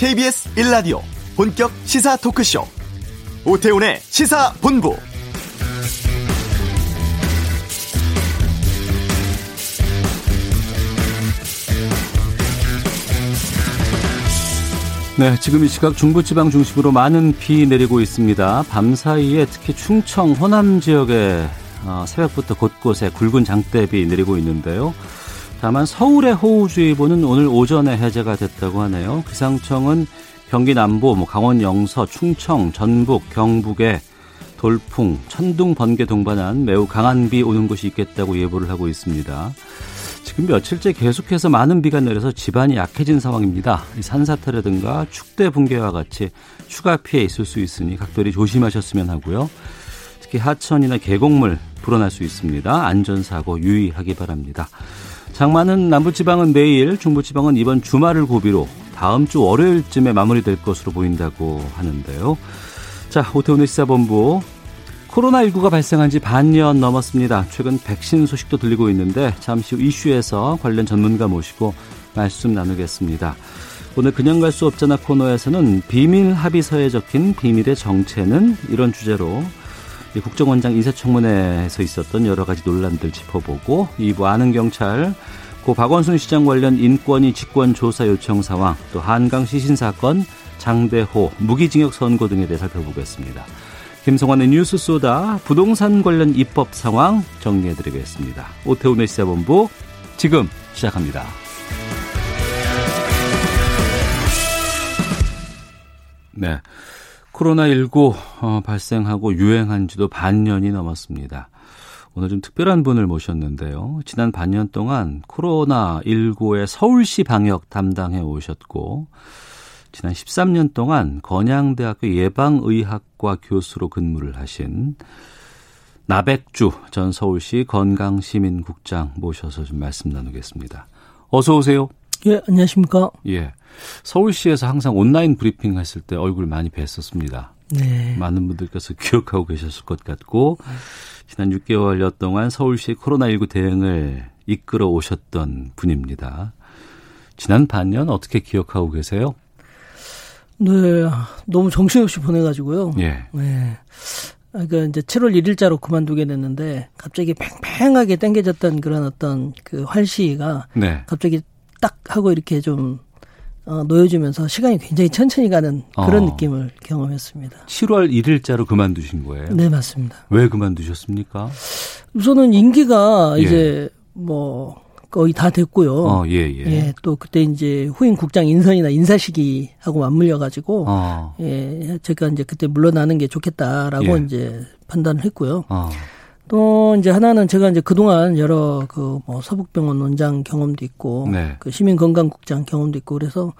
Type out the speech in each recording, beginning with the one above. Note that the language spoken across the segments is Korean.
KBS 1라디오 본격 시사 토크쇼 오태훈의 시사본부 네, 지금 이 시각 중부지방 중심으로 많은 비 내리고 있습니다. 밤 사이에 특히 충청, 호남 지역에 어, 새벽부터 곳곳에 굵은 장대비 내리고 있는데요. 다만 서울의 호우주의보는 오늘 오전에 해제가 됐다고 하네요. 기상청은 경기 남부, 뭐 강원 영서, 충청, 전북, 경북에 돌풍, 천둥, 번개 동반한 매우 강한 비 오는 곳이 있겠다고 예보를 하고 있습니다. 지금 며칠째 계속해서 많은 비가 내려서 집안이 약해진 상황입니다. 산사태라든가 축대 붕괴와 같이 추가 피해 있을 수 있으니 각별히 조심하셨으면 하고요. 특히 하천이나 계곡물 불어날 수 있습니다. 안전사고 유의하기 바랍니다. 장마는 남부지방은 내일, 중부지방은 이번 주말을 고비로 다음 주 월요일쯤에 마무리될 것으로 보인다고 하는데요. 자, 오태훈의 시사본부. 코로나19가 발생한 지 반년 넘었습니다. 최근 백신 소식도 들리고 있는데 잠시 후 이슈에서 관련 전문가 모시고 말씀 나누겠습니다. 오늘 그냥 갈 수 없잖아 코너에서는 비밀 합의서에 적힌 비밀의 정체는 이런 주제로 국정원장 인사청문회에서 있었던 여러 가지 논란들 짚어보고 2부 아는 경찰 고 박원순 시장 관련 인권위 직권 조사 요청 상황 또 한강 시신 사건 장대호 무기징역 선고 등에 대해 살펴보겠습니다. 김성환의 뉴스 소다 부동산 관련 입법 상황 정리해드리겠습니다. 오태훈의 시사본부 지금 시작합니다. 네. 코로나19 어, 발생하고 유행한 지도 반년이 넘었습니다. 오늘 좀 특별한 분을 모셨는데요. 지난 반년 동안 코로나19의 서울시 방역 담당해 오셨고, 지난 13년 동안 건양대학교 예방의학과 교수로 근무를 하신 나백주 전 서울시 건강시민국장 모셔서 좀 말씀 나누겠습니다. 어서 오세요. 예, 안녕하십니까. 예. 서울시에서 항상 온라인 브리핑 했을 때 얼굴 많이 뵀었습니다. 네. 많은 분들께서 기억하고 계셨을 것 같고, 지난 6개월여 동안 서울시 코로나19 대응을 이끌어 오셨던 분입니다. 지난 반년 어떻게 기억하고 계세요? 네, 너무 정신없이 보내가지고요. 예. 네. 그러니까 이제 7월 1일자로 그만두게 됐는데 갑자기 팽팽하게 땡겨졌던 그런 어떤 그 활시가 네. 갑자기 딱 하고 이렇게 좀 어, 놓여지면서 시간이 굉장히 천천히 가는 그런 어. 느낌을 경험했습니다. 7월 1일자로 그만두신 거예요? 네, 맞습니다. 왜 그만두셨습니까? 우선은 임기가 예. 이제 뭐 거의 다 됐고요. 어, 예, 예. 예, 또 그때 이제 후임 국장 인선이나 인사 시기하고 맞물려 가지고 어. 예, 제가 이제 그때 물러나는 게 좋겠다라고 예. 이제 판단을 했고요. 어. 또 이제 하나는 제가 이제 그동안 여러 그 뭐 서북병원 원장 경험도 있고 네. 그 시민건강국장 경험도 있고 그래서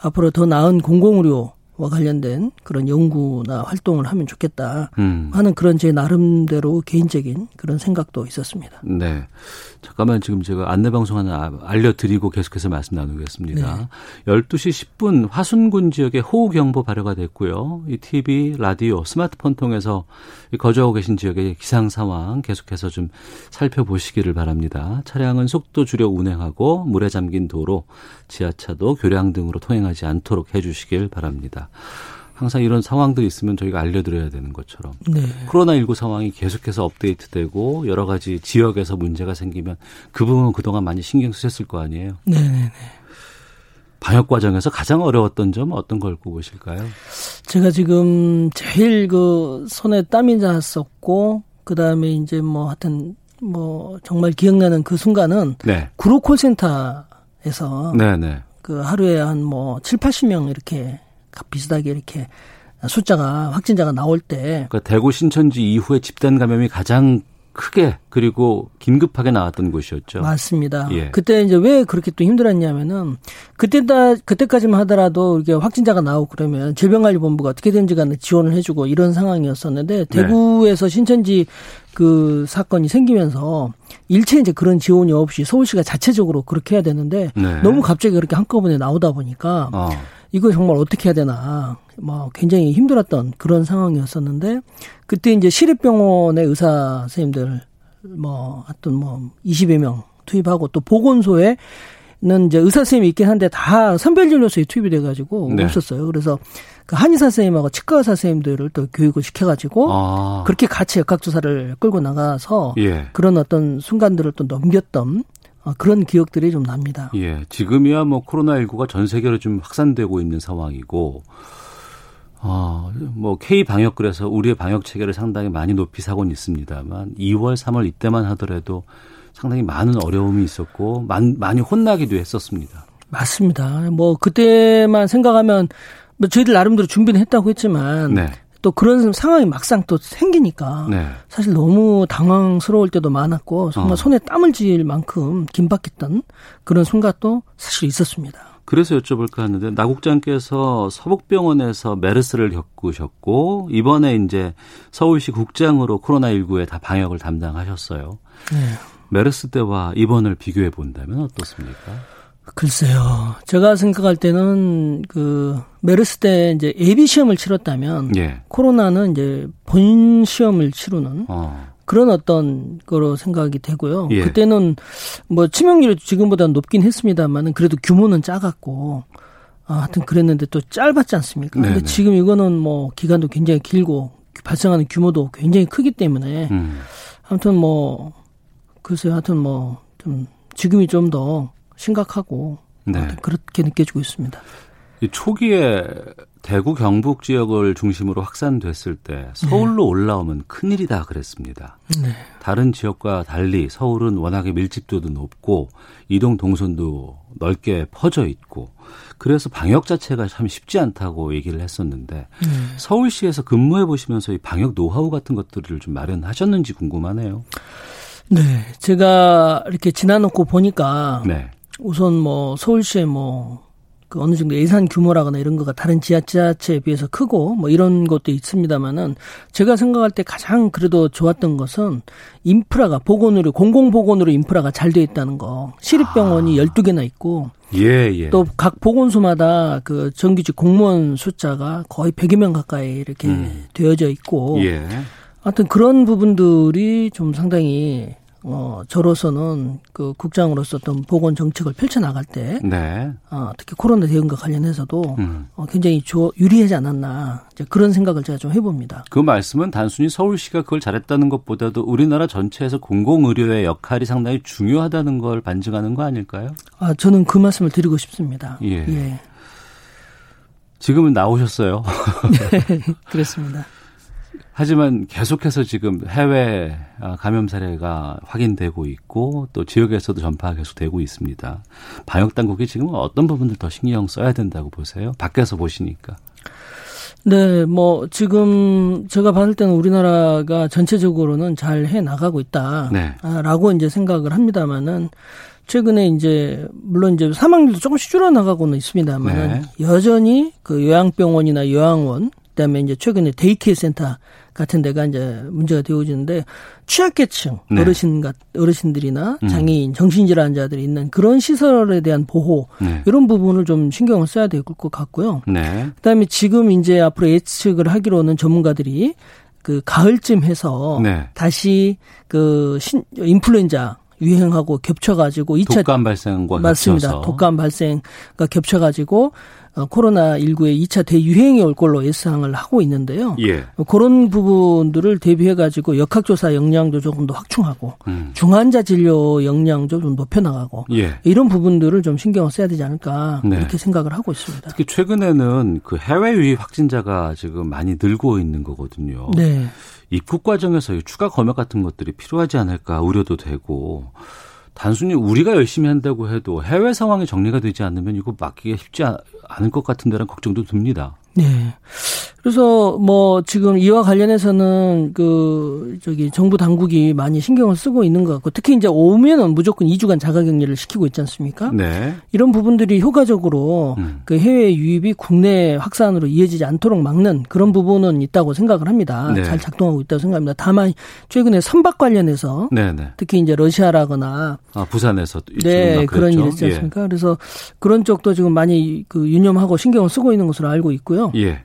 앞으로 더 나은 공공의료 와 관련된 그런 연구나 활동을 하면 좋겠다 음. 하는 그런 제 나름대로 개인적인 그런 생각도 있었습니다. 네. 잠깐만 지금 제가 안내방송 하나 알려드리고 계속해서 말씀 나누겠습니다. 네. 12시 10분 화순군 지역에 호우경보 발효가 됐고요. 이 TV, 라디오, 스마트폰 통해서 거주하고 계신 지역의 기상 상황 계속해서 좀 살펴보시기를 바랍니다. 차량은 속도 줄여 운행하고 물에 잠긴 도로, 지하차도, 교량 등으로 통행하지 않도록 해주시길 바랍니다. 항상 이런 상황들이 있으면 저희가 알려드려야 되는 것처럼 네. 코로나19 상황이 계속해서 업데이트되고 여러 가지 지역에서 문제가 생기면 그 부분은 그동안 많이 신경 쓰셨을 거 아니에요. 네. 네, 네. 방역 과정에서 가장 어려웠던 점은 어떤 걸 꼽으실까요? 제가 지금 제일 그 손에 땀이 났었고 그 다음에 이제 뭐 하여튼 뭐 정말 기억나는 그 순간은 네. 구로 콜센터에서 네네. 네. 그 하루에 한 뭐 7, 80명 이렇게 비슷하게 이렇게 숫자가 확진자가 나올 때 그러니까 대구 신천지 이후에 집단 감염이 가장 크게 그리고 긴급하게 나왔던 곳이었죠. 맞습니다. 예. 그때 이제 왜 그렇게 또 힘들었냐면은 그때다 그때까지만 하더라도 이게 확진자가 나오고 그러면 질병관리본부가 어떻게든지 간에 지원을 해주고 이런 상황이었었는데 네. 대구에서 신천지 그 사건이 생기면서 일체 이제 그런 지원이 없이 서울시가 자체적으로 그렇게 해야 되는데 네. 너무 갑자기 그렇게 한꺼번에 나오다 보니까 어. 이거 정말 어떻게 해야 되나 뭐 굉장히 힘들었던 그런 상황이었었는데 그때 이제 시립병원의 의사 선생님들 뭐 하여튼 뭐 20여 명 투입하고 또 보건소에 이제 의사 선생님이 있긴 한데 다 선별 진료소에 투입이 돼가지고 네. 없었어요. 그래서 그 한의사 선생님하고 치과 의사 선생님들을 또 교육을 시켜가지고 아. 그렇게 같이 역학조사를 끌고 나가서 예. 그런 어떤 순간들을 또 넘겼던 어, 그런 기억들이 좀 납니다. 예, 지금이야 뭐 코로나19가 전 세계로 좀 확산되고 있는 상황이고, 어, 뭐 K 방역 그래서 우리의 방역 체계를 상당히 많이 높이 사고는 있습니다만 2월, 3월 이때만 하더라도 상당히 많은 어려움이 있었고 많, 많이 혼나기도 했었습니다. 맞습니다. 뭐 그때만 생각하면 뭐 저희들 나름대로 준비는 했다고 했지만 네. 또 그런 상황이 막상 또 생기니까 네. 사실 너무 당황스러울 때도 많았고 정말 어. 손에 땀을 쥐일 만큼 긴박했던 그런 순간도 사실 있었습니다. 그래서 여쭤볼까 하는데 나 국장께서 서북병원에서 메르스를 겪으셨고 이번에 이제 서울시 국장으로 코로나19에 다 방역을 담당하셨어요. 네. 메르스 때와 입원을 비교해 본다면 어떻습니까? 글쎄요. 제가 생각할 때는 그 메르스 때 이제 예비 시험을 치렀다면 예. 코로나는 이제 본 시험을 치르는 어. 그런 어떤 거로 생각이 되고요. 예. 그때는 뭐 치명률이 지금보다 높긴 했습니다만은 그래도 규모는 작았고 아, 하여튼 그랬는데 또 짧았지 않습니까? 네네. 근데 지금 이거는 뭐 기간도 굉장히 길고 발생하는 규모도 굉장히 크기 때문에 음. 아무튼 뭐 글쎄요. 하여튼 뭐 좀 지금이 좀 더 심각하고 네. 그렇게 느껴지고 있습니다. 초기에 대구 경북 지역을 중심으로 확산됐을 때 서울로 네. 올라오면 큰일이다 그랬습니다. 네. 다른 지역과 달리 서울은 워낙에 밀집도도 높고 이동 동선도 넓게 퍼져 있고 그래서 방역 자체가 참 쉽지 않다고 얘기를 했었는데 네. 서울시에서 근무해 보시면서 이 방역 노하우 같은 것들을 좀 마련하셨는지 궁금하네요. 네, 제가 이렇게 지나놓고 보니까 네. 우선 뭐 서울시의 뭐 그 어느 정도 예산 규모라거나 이런 거가 다른 지하지자체에 비해서 크고 뭐 이런 것도 있습니다만은 제가 생각할 때 가장 그래도 좋았던 것은 인프라가 보건으로 공공 보건으로 인프라가 잘 돼 있다는 거. 시립병원이 아. 12개나 있고 예, 예. 또 각 보건소마다 그 정규직 공무원 숫자가 거의 100여 명 가까이 이렇게 음. 되어져 있고 예. 하여튼 그런 부분들이 좀 상당히 어, 저로서는 그 국장으로서 어떤 보건 정책을 펼쳐나갈 때, 네. 어, 특히 코로나 대응과 관련해서도 음. 어, 굉장히 조, 유리하지 않았나, 이제 그런 생각을 제가 좀 해봅니다. 그 말씀은 단순히 서울시가 그걸 잘했다는 것보다도 우리나라 전체에서 공공의료의 역할이 상당히 중요하다는 걸 반증하는 거 아닐까요? 아, 저는 그 말씀을 드리고 싶습니다. 예. 예. 지금은 나오셨어요. 네, 그렇습니다. 하지만 계속해서 지금 해외 아, 감염 사례가 확인되고 있고 또 지역에서도 전파가 계속되고 있습니다. 방역 당국이 지금 어떤 부분들 더 신경 써야 된다고 보세요? 밖에서 보시니까. 네, 뭐 지금 제가 봤을 때는 우리나라가 전체적으로는 잘 해 나가고 있다라고 네. 이제 생각을 합니다만은 최근에 이제 물론 이제 사망률도 조금씩 줄어 나가고는 있습니다만은 네. 여전히 그 요양병원이나 요양원 그다음에 이제 최근에 daycare 센터 같은 데가 이제 문제가 되어지는데 취약계층 네. 어르신 같 어르신들이나 음. 장애인 정신질환자들이 있는 그런 시설에 대한 보호 네. 이런 부분을 좀 신경을 써야 될 것 같고요. 네. 그다음에 지금 이제 앞으로 예측을 하기로는 전문가들이 그 가을쯤 해서 네. 다시 그 신, 인플루엔자 유행하고 겹쳐가지고 2차 독감 발생과 맞습니다. 겹쳐서. 독감 발생과 겹쳐가지고 어, 코로나 19의 2차 대유행이 올 걸로 예상을 하고 있는데요. 예. 그런 부분들을 대비해 가지고 역학조사 역량도 조금 더 확충하고 음. 중환자 진료 역량도 좀 높여 나가고 예. 이런 부분들을 좀 신경을 써야 되지 않을까 네. 이렇게 생각을 하고 있습니다. 특히 최근에는 그 해외 유입 확진자가 지금 많이 늘고 있는 거거든요. 네. 입국 과정에서 추가 검역 같은 것들이 필요하지 않을까 우려도 되고 단순히 우리가 열심히 한다고 해도 해외 상황이 정리가 되지 않으면 이거 막기가 쉽지 않을 것 같은데라는 걱정도 듭니다. 네. 그래서 뭐 지금 이와 관련해서는 그 저기 정부 당국이 많이 신경을 쓰고 있는 것 같고 특히 이제 오면은 무조건 2주간 자가격리를 시키고 있지 않습니까? 네. 이런 부분들이 효과적으로 음. 그 해외 유입이 국내 확산으로 이어지지 않도록 막는 그런 부분은 있다고 생각을 합니다. 네. 잘 작동하고 있다고 생각합니다. 다만 최근에 선박 관련해서 네, 네. 특히 이제 러시아라거나 아, 부산에서 네 그런 일이 있지 않습니까? 예. 그래서 그런 쪽도 지금 많이 그 유념하고 신경을 쓰고 있는 것으로 알고 있고요. 예.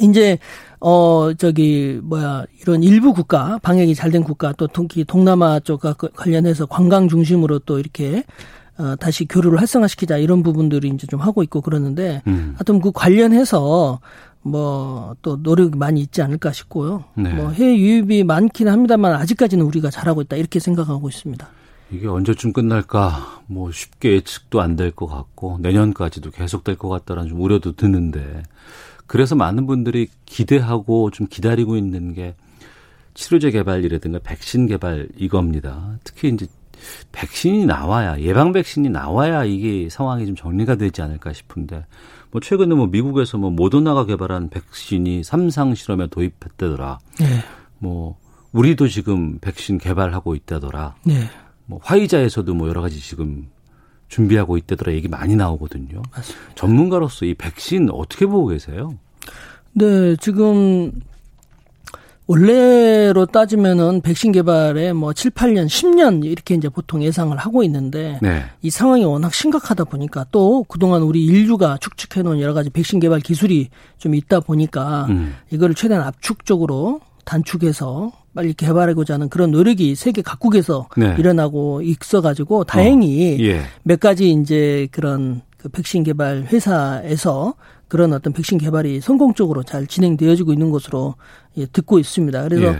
이제 어 저기 뭐야 이런 일부 국가 방역이 잘 된 국가 또 특히 동남아 쪽과 그 관련해서 관광 중심으로 또 이렇게 어, 다시 교류를 활성화시키자 이런 부분들이 이제 좀 하고 있고 그러는데 음. 하여튼 그 관련해서 뭐 또 노력이 많이 있지 않을까 싶고요. 네. 뭐 해외 유입이 많기는 합니다만 아직까지는 우리가 잘하고 있다 이렇게 생각하고 있습니다. 이게 언제쯤 끝날까 뭐 쉽게 예측도 안 될 것 같고 내년까지도 계속될 것 같다라는 좀 우려도 드는데 그래서 많은 분들이 기대하고 좀 기다리고 있는 게 치료제 개발이라든가 백신 개발 이겁니다. 특히 이제 백신이 나와야 예방 백신이 나와야 이게 상황이 좀 정리가 되지 않을까 싶은데 뭐 최근에 뭐 미국에서 뭐 모더나가 개발한 백신이 삼상 실험에 도입했다더라. 네. 뭐 우리도 지금 백신 개발하고 있다더라. 네. 뭐 화이자에서도 뭐 여러 가지 지금 준비하고 있다더라 얘기 많이 나오거든요. 맞습니다. 전문가로서 이 백신 어떻게 보고 계세요? 네, 지금 원래로 따지면은 백신 개발에 뭐 7, 8년, 10년 이렇게 이제 보통 예상을 하고 있는데 네. 이 상황이 워낙 심각하다 보니까 또 그동안 우리 인류가 축적해 놓은 여러 가지 백신 개발 기술이 좀 있다 보니까 음. 이거를 최대한 압축적으로 단축해서 빨리 개발하고자 하는 그런 노력이 세계 각국에서 네. 일어나고 있어 가지고 다행히 어. 예. 몇 가지 이제 그런 그 백신 개발 회사에서 그런 어떤 백신 개발이 성공적으로 잘 진행되어지고 있는 것으로 예, 듣고 있습니다. 그래서 예.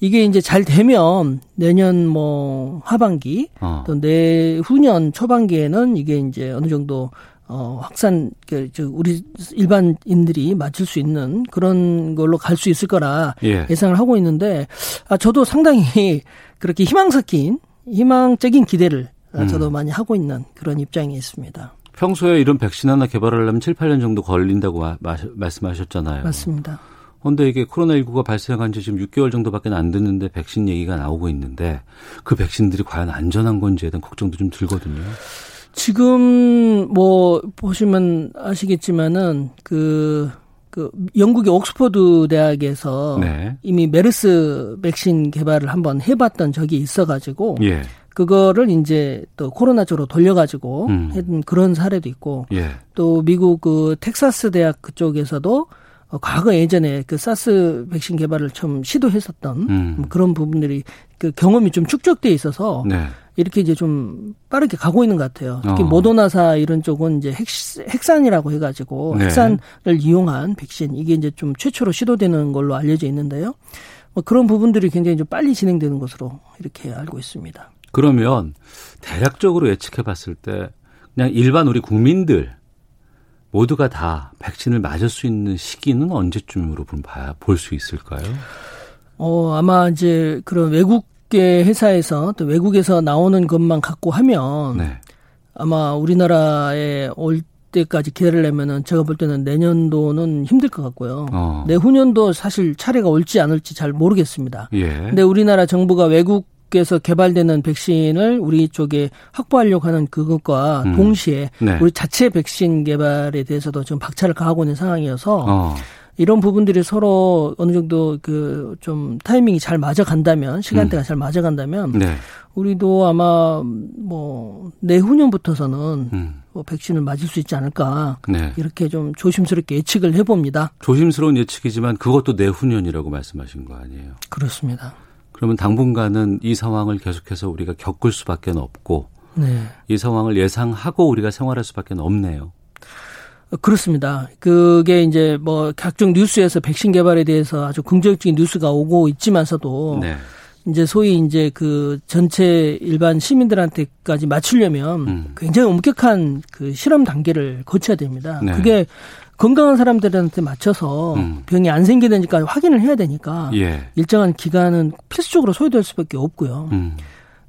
이게 이제 잘 되면 내년 뭐 하반기 어. 또 내후년 초반기에는 이게 이제 어느 정도 어, 확산, 그, 저, 우리 일반인들이 맞출 수 있는 그런 걸로 갈 수 있을 거라 예. 예상을 하고 있는데, 아, 저도 상당히 그렇게 희망 섞인, 희망적인 기대를 음. 저도 많이 하고 있는 그런 입장에 있습니다. 평소에 이런 백신 하나 개발하려면 7, 8년 정도 걸린다고 마, 마, 말씀하셨잖아요. 맞습니다. 그런데 이게 코로나19가 발생한 지 지금 6개월 정도밖에 안 됐는데 백신 얘기가 나오고 있는데 그 백신들이 과연 안전한 건지에 대한 걱정도 좀 들거든요. 지금 뭐 보시면 아시겠지만은 그, 그 영국의 옥스퍼드 대학에서 네. 이미 메르스 백신 개발을 한번 해봤던 적이 있어가지고 예. 그거를 이제 또 코로나 쪽으로 돌려가지고 음. 했던 그런 사례도 있고 예. 또 미국 그 텍사스 대학 그쪽에서도 어, 과거 예전에 그 사스 백신 개발을 처음 시도했었던 음. 그런 부분들이 그 경험이 좀 축적돼 있어서 네. 이렇게 이제 좀 빠르게 가고 있는 것 같아요. 특히 어. 모더나사 이런 쪽은 이제 핵, 핵산이라고 해가지고 네. 핵산을 이용한 백신 이게 이제 좀 최초로 시도되는 걸로 알려져 있는데요. 뭐 그런 부분들이 굉장히 좀 빨리 진행되는 것으로 이렇게 알고 있습니다. 그러면 대략적으로 예측해 봤을 때 그냥 일반 우리 국민들 모두가 다 백신을 맞을 수 있는 시기는 언제쯤으로 볼 수 있을까요? 어, 아마 이제 그런 외국계 회사에서 또 외국에서 나오는 것만 갖고 하면 네. 아마 우리나라에 올 때까지 기다리려면은 제가 볼 때는 내년도는 힘들 것 같고요. 어. 내후년도 사실 차례가 올지 안 올지 잘 모르겠습니다. 예. 근데 우리나라 정부가 외국 쪽에서 개발되는 백신을 우리 쪽에 확보하려고 하는 그것과 음. 동시에 네. 우리 자체 백신 개발에 대해서도 좀 박차를 가하고 있는 상황이어서 어. 이런 부분들이 서로 어느 정도 그 좀 타이밍이 잘 맞아간다면 시간대가 음. 잘 맞아간다면 네. 우리도 아마 뭐 내후년부터서는 음. 뭐 백신을 맞을 수 있지 않을까 네. 이렇게 좀 조심스럽게 예측을 해봅니다. 조심스러운 예측이지만 그것도 내후년이라고 말씀하신 거 아니에요? 그렇습니다. 그러면 당분간은 이 상황을 계속해서 우리가 겪을 수밖에 없고 네. 이 상황을 예상하고 우리가 생활할 수밖에 없네요. 그렇습니다. 그게 이제 뭐 각종 뉴스에서 백신 개발에 대해서 아주 긍정적인 뉴스가 오고 있지만서도 네. 이제 소위 이제 그 전체 일반 시민들한테까지 맞추려면 음. 굉장히 엄격한 그 실험 단계를 거쳐야 됩니다. 네. 그게 건강한 사람들한테 맞춰서 음. 병이 안 생기는지까지 확인을 해야 되니까 예. 일정한 기간은 필수적으로 소요될 수밖에 없고요. 음.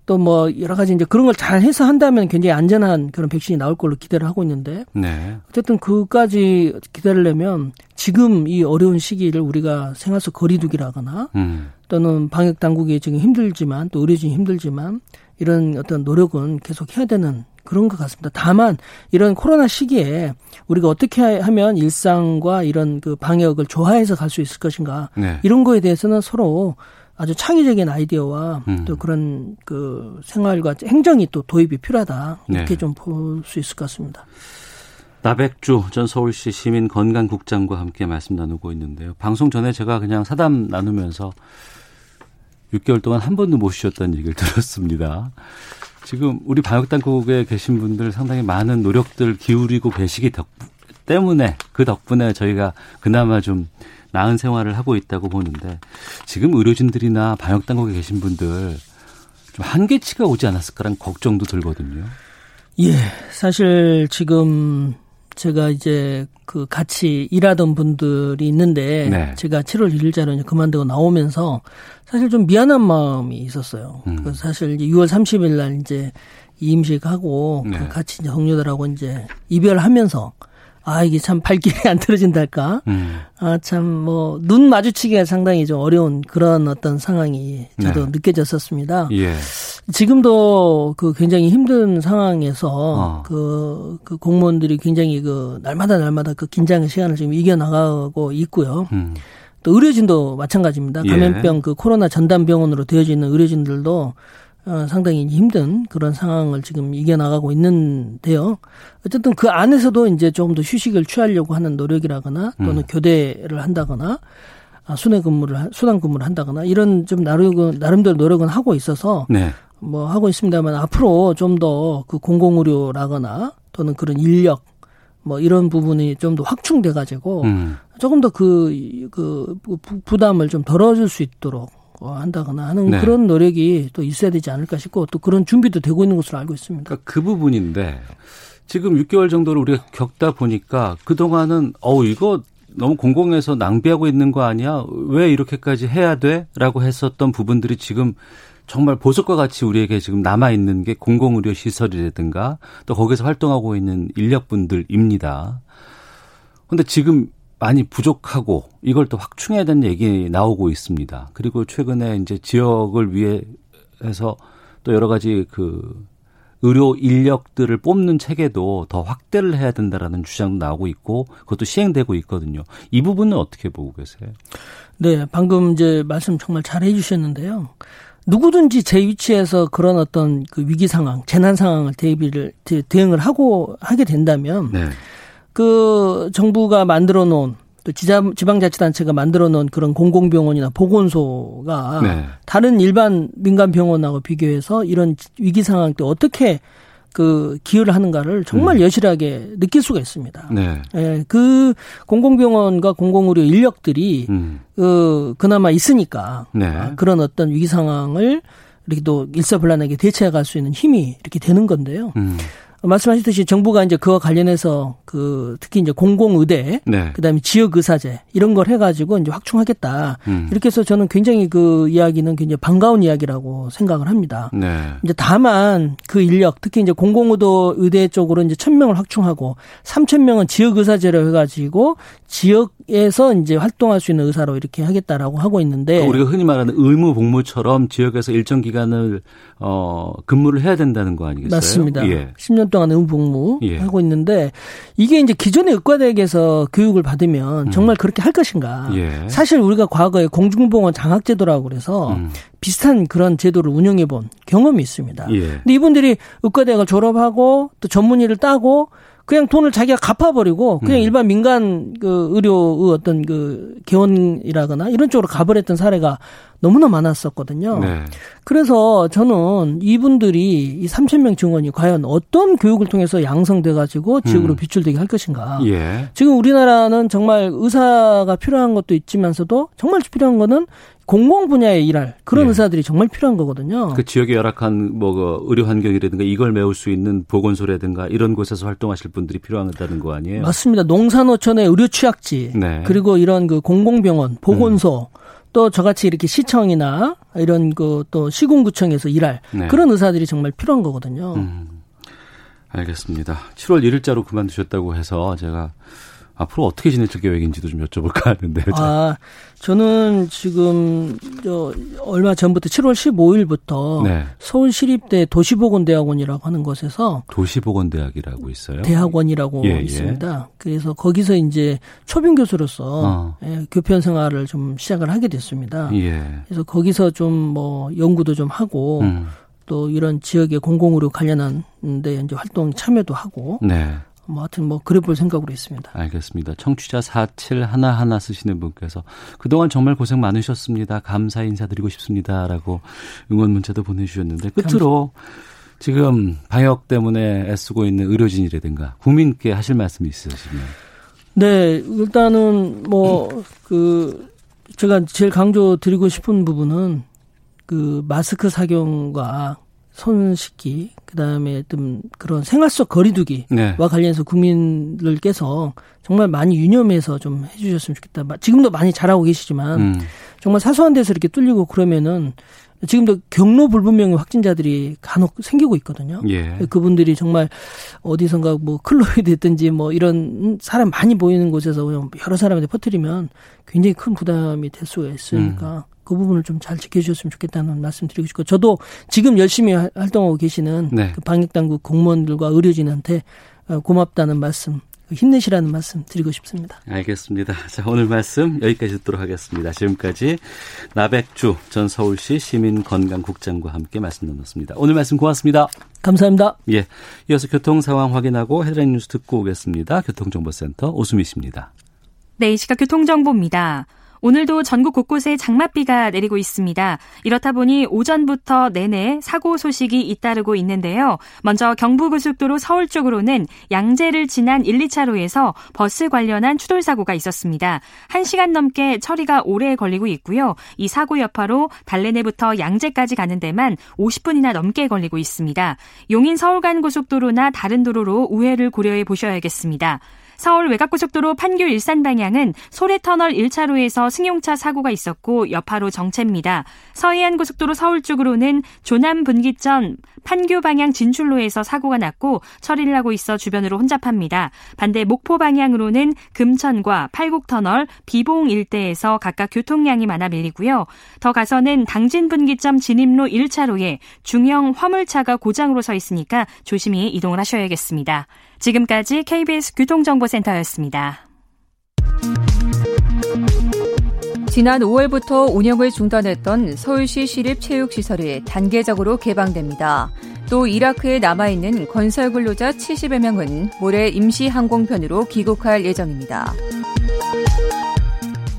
또뭐 여러 가지 이제 그런 걸 잘 해서 한다면 굉장히 안전한 그런 백신이 나올 걸로 기대를 하고 있는데 네. 어쨌든 그까지 기다리려면 지금 이 어려운 시기를 우리가 생활 속 거리두기라거나 음. 또는 방역 당국이 지금 힘들지만 또 의료진이 힘들지만 이런 어떤 노력은 계속 해야 되는 그런 것 같습니다. 다만 이런 코로나 시기에 우리가 어떻게 하면 일상과 이런 그 방역을 조화해서 갈 수 있을 것인가 네. 이런 거에 대해서는 서로 아주 창의적인 아이디어와 음. 또 그런 그 생활과 행정이 또 도입이 필요하다 이렇게 네. 좀볼 수 있을 것 같습니다. 나백주 전 서울시 시민 건강국장과 함께 말씀 나누고 있는데요. 방송 전에 제가 그냥 사담 나누면서 6개월 동안 한 번도 못 쉬었다는 얘기를 들었습니다. 지금 우리 방역 당국에 계신 분들 상당히 많은 노력들 기울이고 계시기 덕 때문에 그 덕분에 저희가 그나마 좀 나은 생활을 하고 있다고 보는데 지금 의료진들이나 방역 당국에 계신 분들 좀 한계치가 오지 않았을까라는 걱정도 들거든요. 예, 사실 지금 제가 이제 그 같이 일하던 분들이 있는데 네. 제가 7월 1일자로 그만두고 나오면서 사실 좀 미안한 마음이 있었어요. 음. 그 사실 이제 6월 30일 날 이제 이임식하고 네. 같이 이제 동료들하고 이제 이별하면서 아, 이게 참 발길이 안 틀어진달까. 음. 아, 참, 뭐, 눈 마주치기가 상당히 좀 어려운 그런 어떤 상황이 저도 네. 느껴졌었습니다. 예. 지금도 그 굉장히 힘든 상황에서 어. 그, 그 공무원들이 굉장히 그 날마다 날마다 그 긴장의 시간을 지금 이겨나가고 있고요. 음. 또 의료진도 마찬가지입니다. 예. 감염병 예. 그 코로나 전담병원으로 되어져 있는 의료진들도 어, 상당히 힘든 그런 상황을 지금 이겨나가고 있는데요. 어쨌든 그 안에서도 이제 조금 더 휴식을 취하려고 하는 노력이라거나 또는 음. 교대를 한다거나 아, 순회 근무를 수당 근무를 한다거나 이런 좀 나름 나름대로 노력은 하고 있어서 네. 뭐 하고 있습니다만 앞으로 좀 더 그 공공 의료라거나 또는 그런 인력 뭐 이런 부분이 좀 더 확충돼 가지고 음. 조금 더그그 부담을 좀 덜어줄 수 있도록 한다거나 하는 네. 그런 노력이 또 있어야 되지 않을까 싶고 또 그런 준비도 되고 있는 것으로 알고 있습니다. 그러니까 그 부분인데 지금 6개월 정도를 우리가 겪다 보니까 그동안은 어우 이거 너무 공공에서 낭비하고 있는 거 아니야? 왜 이렇게까지 해야 돼? 라고 했었던 부분들이 지금 정말 보석과 같이 우리에게 지금 남아 있는 게 공공의료 시설이라든가 또 거기서 활동하고 있는 인력분들입니다. 근데 지금 많이 부족하고 이걸 또 확충해야 되는 얘기 나오고 있습니다. 그리고 최근에 이제 지역을 위해서 또 여러 가지 그 의료 인력들을 뽑는 체계도 더 확대를 해야 된다라는 주장도 나오고 있고 그것도 시행되고 있거든요. 이 부분은 어떻게 보고 계세요? 네, 방금 이제 말씀 정말 잘 해주셨는데요. 누구든지 제 위치에서 그런 어떤 그 위기 상황, 재난 상황을 대비를 대응을 하고 하게 된다면 네. 그 정부가 만들어 놓은 또 지방자치단체가 만들어 놓은 그런 공공병원이나 보건소가 네. 다른 일반 민간 병원하고 비교해서 이런 위기 상황 때 어떻게 그 기여를 하는가를 정말 음. 여실하게 느낄 수가 있습니다. 네. 예, 그 공공병원과 공공의료 인력들이 음. 그 그나마 있으니까 네. 아, 그런 어떤 위기 상황을 이렇게 또 일사불란하게 대처해 갈 수 있는 힘이 이렇게 되는 건데요. 음. 말씀하셨듯이 정부가 이제 그와 관련해서 그 특히 이제 공공의대, 네. 그다음에 지역의사제 이런 걸 해가지고 이제 확충하겠다. 음. 이렇게 해서 저는 굉장히 그 이야기는 굉장히 반가운 이야기라고 생각을 합니다. 네. 이제 다만 그 인력, 특히 이제 공공의도 의대 쪽으로 이제 천 명을 확충하고 삼천 명은 지역의사제로 해가지고 지역에서 이제 활동할 수 있는 의사로 이렇게 하겠다라고 하고 있는데 그러니까 우리가 흔히 말하는 의무 복무처럼 지역에서 일정 기간을 어 근무를 해야 된다는 거 아니겠어요? 맞습니다. 예. 10년 동안 의무 복무 예. 하고 있는데 이게 이제 기존의 의과대학에서 교육을 받으면 음. 정말 음. 그렇게 할 것인가? 예. 사실 우리가 과거에 공중보건 장학제도라고 그래서 음. 비슷한 그런 제도를 운영해 본 경험이 있습니다. 예. 근데 이분들이 의과대학을 졸업하고 또 전문의를 따고 그냥 돈을 자기가 갚아버리고 그냥 음. 일반 민간 그 의료의 어떤 그 개원이라거나 이런 쪽으로 가버렸던 사례가 너무나 많았었거든요. 네. 그래서 저는 이분들이 이 3천 명 증원이 과연 어떤 교육을 통해서 양성돼 가지고 지역으로 음. 비출되게 할 것인가. 예. 지금 우리나라는 정말 의사가 필요한 것도 있지만서도 정말 필요한 거는 공공 분야에 일할 그런 예. 의사들이 정말 필요한 거거든요. 그 지역에 열악한 뭐그 의료 환경이라든가 이걸 메울 수 있는 보건소라든가 이런 곳에서 활동하실 분들이 필요하다는 거 아니에요? 맞습니다. 농산어촌의 의료 취약지 네. 그리고 이런 그 공공병원, 보건소 음. 또 저같이 이렇게 시청이나 이런 그 또 시군구청에서 일할 네. 그런 의사들이 정말 필요한 거거든요. 음. 알겠습니다. 7월 1일자로 그만두셨다고 해서 제가 앞으로 어떻게 지내실 계획인지도 좀 여쭤볼까 하는데. 아, 저는 지금 저 얼마 전부터 7월 15일부터 네. 서울시립대 도시보건대학원이라고 하는 곳에서 도시보건대학이라고 있어요. 대학원이라고 예, 예. 있습니다. 예. 그래서 거기서 이제 초빙 교수로서 어. 예, 교편 생활을 좀 시작을 하게 됐습니다. 예. 그래서 거기서 좀 뭐 연구도 좀 하고 음. 또 이런 지역의 공공의료 관련한 데 이제 활동 참여도 하고 네. 뭐 하여튼 뭐 그래 볼 생각으로 있습니다. 알겠습니다. 청취자 4711 쓰시는 분께서 그동안 정말 고생 많으셨습니다. 감사 인사드리고 싶습니다라고 응원 문자도 보내 주셨는데 끝으로 감사. 지금 방역 때문에 애쓰고 있는 의료진이라든가 국민께 하실 말씀이 있으시면. 네, 일단은 뭐 그 제가 제일 강조 드리고 싶은 부분은 그 마스크 착용과 손 씻기, 그 다음에 좀 그런 생활 속 거리두기와 네. 관련해서 국민들께서 정말 많이 유념해서 좀 해주셨으면 좋겠다. 지금도 많이 잘하고 계시지만 음. 정말 사소한 데서 이렇게 뚫리고 그러면은 지금도 경로 불분명의 확진자들이 간혹 생기고 있거든요. 예. 그분들이 정말 어디선가 뭐 클로이 됐든지 뭐 이런 사람 많이 보이는 곳에서 여러 사람한테 퍼뜨리면 굉장히 큰 부담이 될 수가 있으니까 음. 그 부분을 좀 잘 지켜주셨으면 좋겠다는 말씀 드리고 싶고 저도 지금 열심히 활동하고 계시는 네. 그 방역당국 공무원들과 의료진한테 어, 고맙다는 말씀 힘내시라는 말씀 드리고 싶습니다. 알겠습니다. 자, 오늘 말씀 여기까지 듣도록 하겠습니다. 지금까지 나백주 전 서울시 시민건강국장과 함께 말씀 나눴습니다. 오늘 말씀 고맙습니다. 감사합니다. 예. 이어서 교통 상황 확인하고 헤드라인 뉴스 듣고 오겠습니다. 교통정보센터 오수미 씨입니다. 네, 이 시각 교통정보입니다. 오늘도 전국 곳곳에 장맛비가 내리고 있습니다. 이렇다 보니 오전부터 내내 사고 소식이 잇따르고 있는데요. 먼저 경부고속도로 서울 쪽으로는 양재를 지난 1, 2차로에서 버스 관련한 추돌 사고가 있었습니다. 1시간 넘게 처리가 오래 걸리고 있고요. 이 사고 여파로 달래내부터 양재까지 가는 데만 50분이나 넘게 걸리고 있습니다. 용인 서울 간 고속도로나 다른 도로로 우회를 고려해 보셔야겠습니다. 서울 외곽고속도로 판교 일산 방향은 소래터널 1차로에서 승용차 사고가 있었고 여파로 정체입니다. 서해안 고속도로 서울 쪽으로는 조남 분기점 판교 방향 진출로에서 사고가 났고 처리를 하고 있어 주변으로 혼잡합니다. 반대 목포 방향으로는 금천과 팔곡터널 비봉 일대에서 각각 교통량이 많아 밀리고요. 더 가서는 당진 분기점 진입로 1차로에 중형 화물차가 고장으로 서 있으니까 조심히 이동을 하셔야겠습니다. 지금까지 KBS 교통정보센터였습니다. 지난 5월부터 운영을 중단했던 서울시 시립체육시설이 단계적으로 개방됩니다. 또 이라크에 남아있는 건설 근로자 70여 명은 모레 임시 항공편으로 귀국할 예정입니다.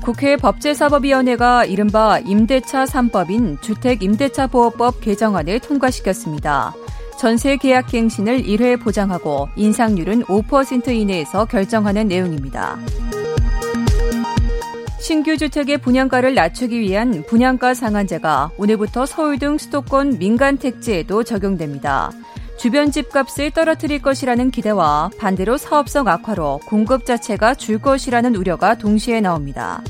국회 법제사법위원회가 이른바 임대차 3법인 주택임대차보호법 개정안을 통과시켰습니다. 전세 계약 갱신을 1회 보장하고 인상률은 5% 이내에서 결정하는 내용입니다. 신규 주택의 분양가를 낮추기 위한 분양가 상한제가 오늘부터 서울 등 수도권 민간 택지에도 적용됩니다. 주변 집값을 떨어뜨릴 것이라는 기대와 반대로 사업성 악화로 공급 자체가 줄 것이라는 우려가 동시에 나옵니다.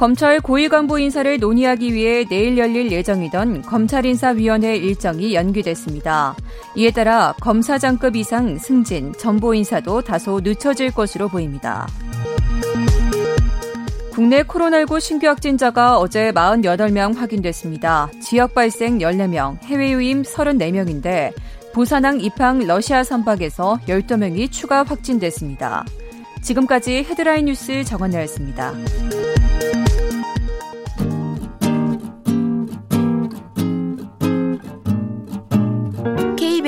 검찰 고위 간부 인사를 논의하기 위해 내일 열릴 예정이던 검찰인사위원회 일정이 연기됐습니다. 이에 따라 검사장급 이상 승진, 전보 인사도 다소 늦춰질 것으로 보입니다. 국내 코로나19 신규 확진자가 어제 48명 확인됐습니다. 지역 발생 14명, 해외 유임 34명인데 부산항 입항 러시아 선박에서 12명이 추가 확진됐습니다. 지금까지 헤드라인 뉴스 정원나였습니다.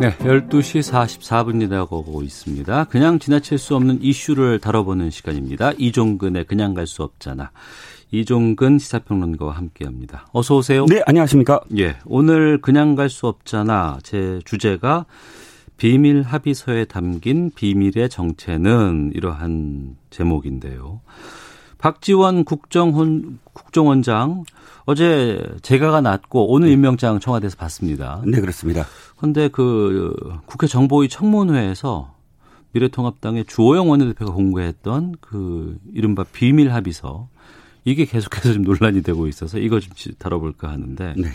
네, 12시 44분이 되고 있습니다. 그냥 지나칠 수 없는 이슈를 다뤄보는 시간입니다. 이종근의 그냥 갈 수 없잖아. 이종근 시사평론가와 함께합니다. 어서 오세요. 네, 안녕하십니까? 예, 오늘 그냥 갈 수 없잖아. 제 주제가 비밀 합의서에 담긴 비밀의 정체는 이러한 제목인데요. 박지원 국정원 국정원장 어제 재가가 났고 오늘 네. 임명장 청와대에서 받습니다. 네, 그렇습니다. 그런데 그 국회 정보위 청문회에서 미래통합당의 주호영 원내대표가 공개했던 그 이른바 비밀 합의서 이게 계속해서 좀 논란이 되고 있어서 이거 좀 다뤄볼까 하는데 네.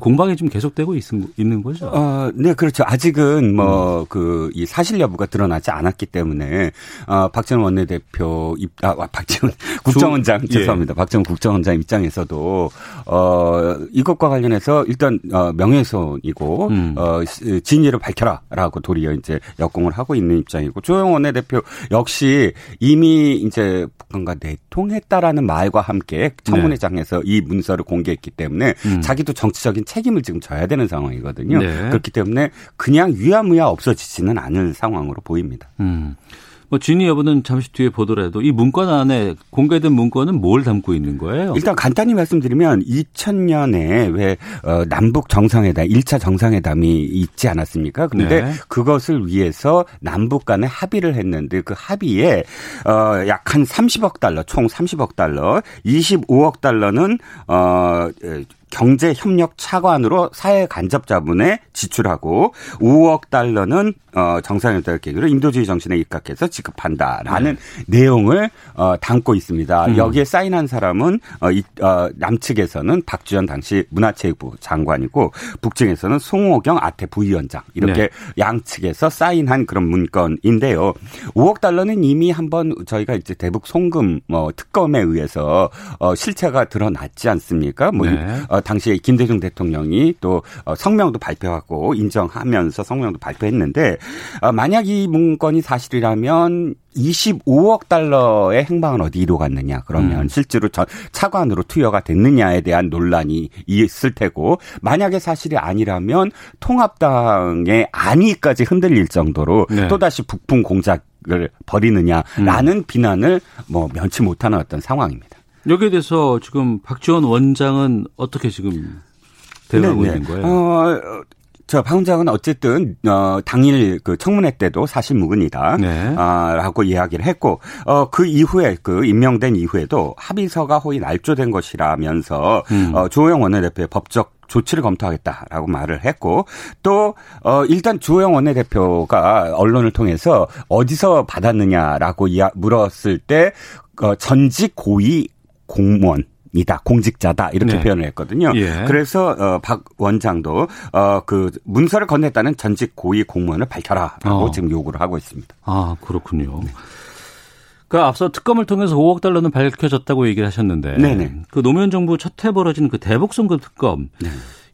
공방이 좀 계속되고 있, 는 거죠? 어, 네, 그렇죠. 아직은 뭐 그이 음. 사실 여부가 드러나지 않았기 때문에 어, 박지원 원내대표 입, 아, 박지원 국정원장 조, 죄송합니다. 예. 박지원 국정원장 입장에서도 어, 이것과 관련해서 일단 어, 명예훼손이고 음. 어, 진위를 밝혀라라고 도리어 이제 역공을 하고 있는 입장이고 조영 원내대표 역시 이미 이제 북한과 내통했다라는 말과 함께 청문회장에서 네. 이 문서를 공개했기 때문에 음. 자기도 정치적인 책임을 지금 져야 되는 상황이거든요. 네. 그렇기 때문에 그냥 유야무야 없어지지는 않을 상황으로 보입니다. 음. 뭐 진위 여부는 잠시 뒤에 보더라도 이 문건 안에 공개된 문건은 뭘 담고 있는 거예요? 일단 간단히 말씀드리면 2000년에 왜 어, 남북 정상회담 1차 정상회담이 있지 않았습니까? 그런데 네. 그것을 위해서 남북 간에 합의를 했는데 그 합의에 어, 약 한 30억 달러, 총 30억 달러, 25억 달러는 어 경제협력 차관으로 사회 간접 자본에 지출하고 5억 달러는 어 정상회담 계획으로 인도주의 정신에 입각해서 지급한다라는 네. 내용을 어 담고 있습니다. 음. 여기에 사인한 사람은 어, 이, 어 남측에서는 박주현 당시 문화체육부 장관이고 북측에서는 송호경 아태 부위원장 이렇게 네. 양측에서 사인한 그런 문건인데요. 5억 달러는 이미 한번 저희가 이제 대북 송금 뭐 특검에 의해서 어 실체가 드러났지 않습니까? 뭐 네. 어, 당시에 김대중 대통령이 또 어, 성명도 발표하고 인정하면서 성명도 발표했는데 어, 만약 이 문건이 사실이라면 25억 달러의 행방은 어디로 갔느냐 그러면 음. 실제로 차관으로 투여가 됐느냐에 대한 논란이 있을 테고 만약에 사실이 아니라면 통합당의 안위까지 흔들릴 정도로 네. 또다시 북풍 공작을 벌이느냐라는 음. 비난을 뭐 면치 못하는 어떤 상황입니다. 여기에 대해서 지금 박지원 원장은 어떻게 지금 대응하고 네네. 있는 거예요? 어, 저박 원장은 어쨌든 어 당일 그 청문회 때도 사실 무근이다. 네. 아 라고 이야기를 했고 어그 이후에 그 임명된 이후에도 합의서가 호의 날조된 것이라면서 음. 어 조영 원내대표의 법적 조치를 검토하겠다라고 말을 했고 또 어 일단 주호영 원내대표가 언론을 통해서 어디서 받았느냐라고 이야, 물었을 때 어, 전직 고위 공무원 이다 공직자다 이렇게 네. 표현을 했거든요. 예. 그래서 어, 박 원장도 어, 그 문서를 건넸다는 전직 고위 공무원을 밝혀라라고 어. 지금 요구를 하고 있습니다. 아 그렇군요. 네. 그 앞서 특검을 통해서 5억 달러는 밝혀졌다고 얘기를 하셨는데, 네네. 그 노무현 정부 첫 해 벌어진 그 대북 선거 특검. 네.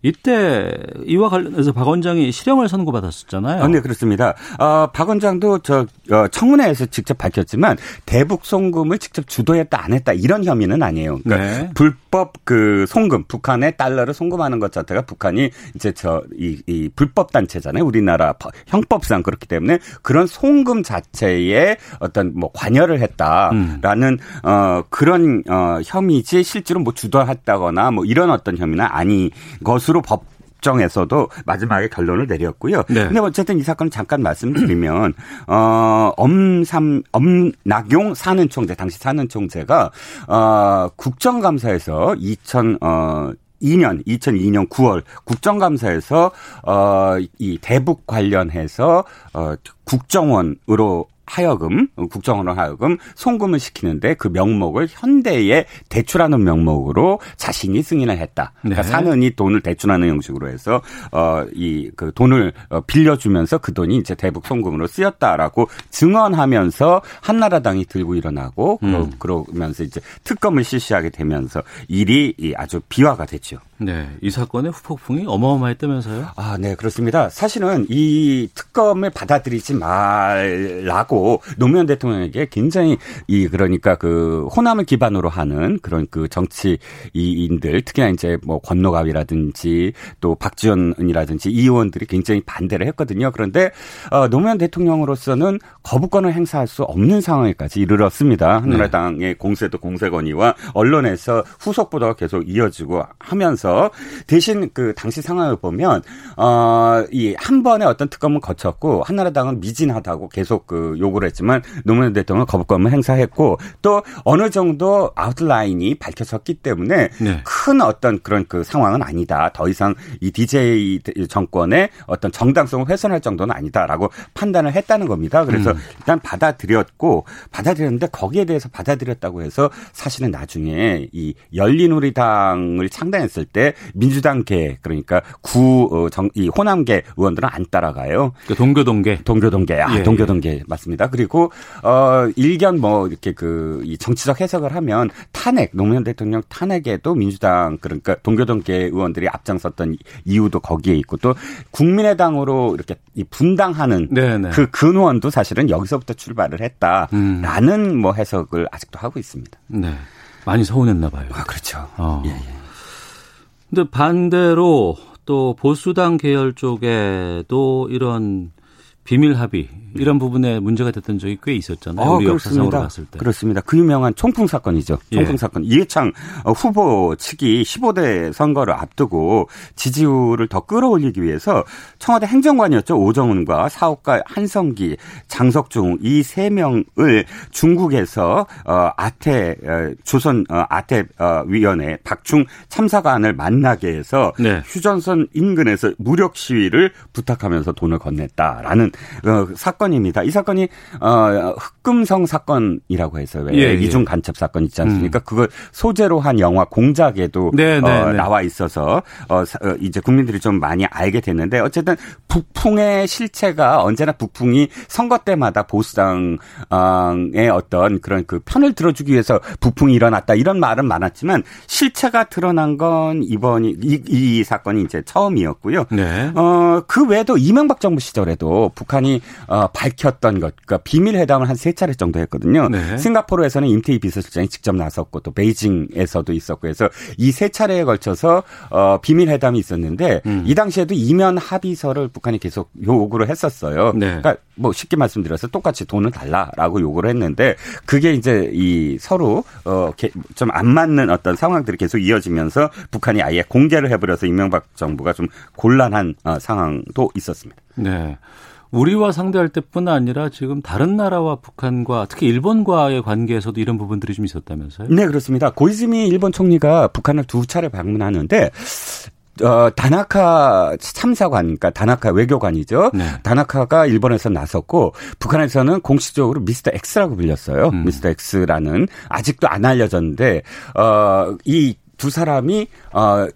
이때 이와 관련해서 박 원장이 실형을 선고받았었잖아요. 아, 네, 그렇습니다. 어, 박 원장도 저 어, 청문회에서 직접 밝혔지만 대북 송금을 직접 주도했다 안 했다 이런 혐의는 아니에요. 그러니까 네. 불법 그 송금 북한에 달러를 송금하는 것 자체가 북한이 이제 저이 이 불법 단체잖아요. 우리나라 형법상 그렇기 때문에 그런 송금 자체에 어떤 뭐 관여를 했다라는 음. 어 그런 어 혐의지 실제로 뭐 주도했다거나 뭐 이런 어떤 혐의는 아닌 것으로 것으로 법 정에서도 마지막에 결론을 내렸고요. 네. 근데 어쨌든 이 사건 잠깐 말씀드리면 어 엄삼 엄낙용 사는 총재 당시 사는 총재가 어 국정감사에서 2000 어 2년 2002년 9월 국정감사에서 어이 대북 관련해서 어 국정원으로 하여금 국정원으로 하여금 송금을 시키는데 그 명목을 현대에 대출하는 명목으로 자신이 승인을 했다. 그러니까 네. 사는이 돈을 대출하는 형식으로 해서 어이 그 돈을 어, 빌려주면서 그 돈이 이제 대북 송금으로 쓰였다라고 증언하면서 한나라당이 들고 일어나고 음. 그러면서 이제 특검을 실시하게 되면서 일이 아주 비화가 됐죠. 네, 이 사건의 후폭풍이 어마어마했다면서요? 아, 네, 그렇습니다. 사실은 이 특검을 받아들이지 말라고 노무현 대통령에게 굉장히 이 그러니까 그 호남을 기반으로 하는 그런 그 정치인들 특히나 이제 뭐 권노갑이라든지 또 박지원이라든지 이 의원들이 굉장히 반대를 했거든요. 그런데 어, 노무현 대통령으로서는 거부권을 행사할 수 없는 상황에까지 이르렀습니다. 한나라당의 네. 공세도 공세건의와 언론에서 후속 보도가 계속 이어지고 하면서 대신 그 당시 상황을 보면 어이 한 번의 어떤 특검은 거쳤고 한나라당은 미진하다고 계속 그 요구를 했지만 노무현 대통령은 거부권을 행사했고 또 어느 정도 아웃라인이 밝혀졌기 때문에 네. 큰 어떤 그런 그 상황은 아니다. 더 이상 이 DJ 정권의 어떤 정당성을 훼손할 정도는 아니다라고 판단을 했다는 겁니다. 그래서 음. 일단 받아들였고 받아들였는데 거기에 대해서 받아들였다고 해서 사실은 나중에 이 열린우리당을 창단했을 때 민주당계 그러니까 구정이 어, 호남계 의원들은 안 따라가요. 그 동교동계. 동교동계. 아, 예, 동교동계 예. 맞습니다. 그리고 어 일견 뭐 이렇게 그 이 정치적 해석을 하면 탄핵 노무현 대통령 탄핵에도 민주당 그러니까 동교동계 의원들이 앞장섰던 이유도 거기에 있고 또 국민의당으로 이렇게 분당하는 네네. 네. 그 근원도 사실은 여기서부터 출발을 했다라는 음. 뭐 해석을 아직도 하고 있습니다. 네. 많이 서운했나 봐요. 아, 그렇죠. 어. 예, 예. 근데 반대로 또 보수당 계열 쪽에도 이런 비밀 합의 이런 부분에 문제가 됐던 적이 꽤 있었잖아요. 어, 우리 역사상으로 봤을 때. 그렇습니다. 그 유명한 총풍 사건이죠. 예. 총풍 예. 사건. 이해창 어, 후보 측이 15대 선거를 앞두고 지지율을 더 끌어올리기 위해서 청와대 행정관이었죠. 오정훈과 사업가 한성기, 장석중 이 세 명을 중국에서 어 아태 어, 조선 어, 아태 어, 위원회 박충 참사관을 만나게 해서 네. 휴전선 인근에서 무력 시위를 부탁하면서 돈을 건넸다라는 어, 사건입니다. 이 사건이 어, 흑금성 사건이라고 해서 왜 예, 예. 이중 간첩 사건 있지 않습니까? 음. 그걸 소재로 한 영화 공작에도 네, 네, 어, 네. 나와 있어서 어, 어, 이제 국민들이 좀 많이 알게 됐는데 어쨌든 북풍의 실체가 언제나 북풍이 선거 때마다 보수당의 어떤 그런 그 편을 들어주기 위해서 북풍이 일어났다 이런 말은 많았지만 실체가 드러난 건 이번이 이, 이 사건이 이제 처음이었고요. 네. 어, 그 외에도 이명박 정부 시절에도 북 한이 어, 밝혔던 것, 그러니까 비밀 회담을 한 세 차례 정도 했거든요. 네. 싱가포르에서는 임태희 비서실장이 직접 나섰고 또 베이징에서도 있었고 해서 이 세 차례에 걸쳐서 어, 비밀 회담이 있었는데 음. 이 당시에도 이면 합의서를 북한이 계속 요구를 했었어요. 네. 그러니까 뭐 쉽게 말씀드려서 똑같이 돈을 달라라고 요구를 했는데 그게 이제 이 서로 어 좀 안 맞는 어떤 상황들이 계속 이어지면서 북한이 아예 공개를 해버려서 이명박 정부가 좀 곤란한 어, 상황도 있었습니다. 네. 우리와 상대할 때뿐 아니라 지금 다른 나라와 북한과 특히 일본과의 관계에서도 이런 부분들이 좀 있었다면서요? 네, 그렇습니다. 고이즈미 일본 총리가 북한을 두 차례 방문하는데 어, 다나카 참사관, 그러니까 다나카 외교관이죠. 네. 다나카가 일본에서 나섰고 북한에서는 공식적으로 미스터 X라고 불렸어요. 음. 미스터 X라는 아직도 안 알려졌는데 어, 이 두 사람이 어,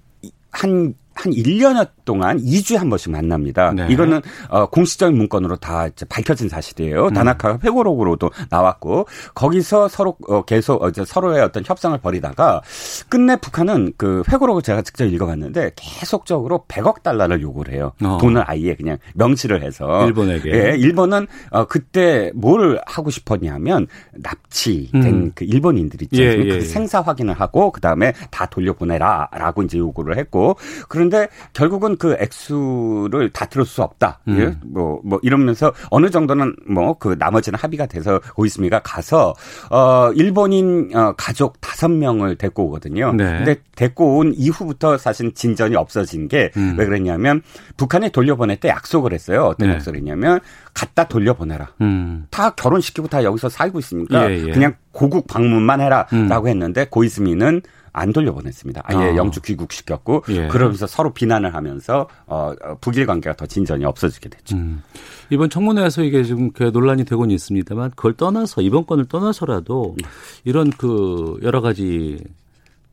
한한 1년여 동안 2주에 한 번씩 만납니다. 네. 이거는 어, 공식적인 문건으로 다 밝혀진 사실이에요. 음. 다나카가 회고록으로도 나왔고 거기서 서로 어, 계속 어, 서로의 어떤 협상을 벌이다가 끝내 북한은 그 회고록을 제가 직접 읽어봤는데 계속적으로 100억 달러를 요구를 해요. 어. 돈을 아예 그냥 명시를 해서 일본에게. 예, 일본은 어, 그때 뭘 하고 싶었냐면 납치된 음. 그 일본인들 있죠. 예, 예, 그 생사 확인을 하고 그 다음에 다 돌려보내라라고 이제 요구를 했고 그런 그런데 결국은 그 액수를 다 들을 수 없다. 음. 예? 뭐, 뭐 이러면서 어느 정도는 뭐 그 나머지는 합의가 돼서 오이스미가 가서 어 일본인 어, 가족 다섯 명을 데리고 오거든요. 네. 근데 데리고 온 이후부터 사실 진전이 없어진 게왜 음. 그랬냐면 북한에 돌려보낼 때 약속을 했어요. 어떤 네. 약속을 했냐면 갖다 돌려보내라. 음. 다 결혼시키고 다 여기서 살고 있으니까 예, 예. 그냥 고국 방문만 해라라고 음. 했는데 고이스미는 안 돌려보냈습니다. 아예 아. 영주 귀국시켰고 예. 그러면서 서로 비난을 하면서 어, 북일 관계가 더 진전이 없어지게 됐죠. 음. 이번 청문회에서 이게 지금 그 논란이 되고는 있습니다만 그걸 떠나서 이번 건을 떠나서라도 네. 이런 그 여러 가지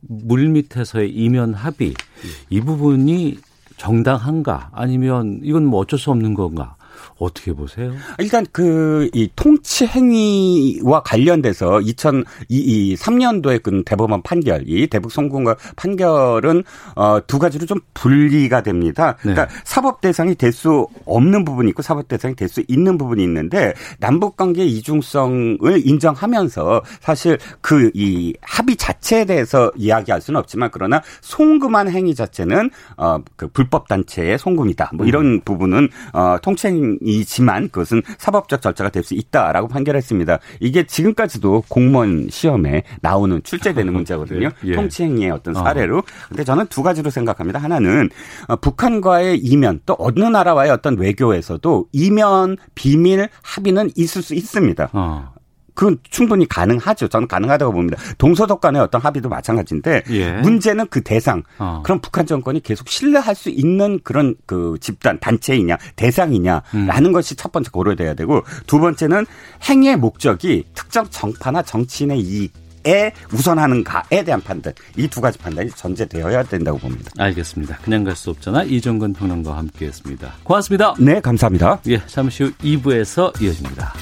물 밑에서의 이면 합의 이 부분이 정당한가 아니면 이건 뭐 어쩔 수 없는 건가 어떻게 보세요? 일단 그 이 통치 행위와 관련돼서 2003년도에 그 대법원 판결, 이 대북 송금과 판결은 어두 가지로 좀 분리가 됩니다. 네. 그러니까 사법 대상이 될 수 없는 부분이 있고 사법 대상이 될 수 있는 부분이 있는데 남북 관계 이중성을 인정하면서 사실 그 이 합의 자체에 대해서 이야기할 수는 없지만 그러나 송금한 행위 자체는 어그 불법 단체의 송금이다. 뭐 이런 음. 부분은 어 통치 행위 통칭이지만 그것은 사법적 절차가 될 수 있다라고 판결했습니다. 이게 지금까지도 공무원 시험에 나오는 출제되는 문제거든요. 예. 통치행위의 어떤 사례로. 근데 저는 두 가지로 생각합니다. 하나는 어, 북한과의 이면 또 어느 나라와의 어떤 외교에서도 이면 비밀 합의는 있을 수 있습니다. 어. 그건 충분히 가능하죠. 저는 가능하다고 봅니다. 동서독 간의 어떤 합의도 마찬가지인데 예. 문제는 그 대상. 어. 그럼 북한 정권이 계속 신뢰할 수 있는 그런 그 집단 단체이냐 대상이냐라는 음. 것이 첫 번째 고려돼야 되고 두 번째는 행위의 목적이 특정 정파나 정치인의 이익 에 우선하는가에 대한 판단 이 두 가지 판단이 전제되어야 된다고 봅니다. 알겠습니다. 그냥 갈 수 없잖아 이정근 평론가와 함께했습니다. 고맙습니다. 네, 감사합니다. 예, 잠시 후 2부에서 이어집니다.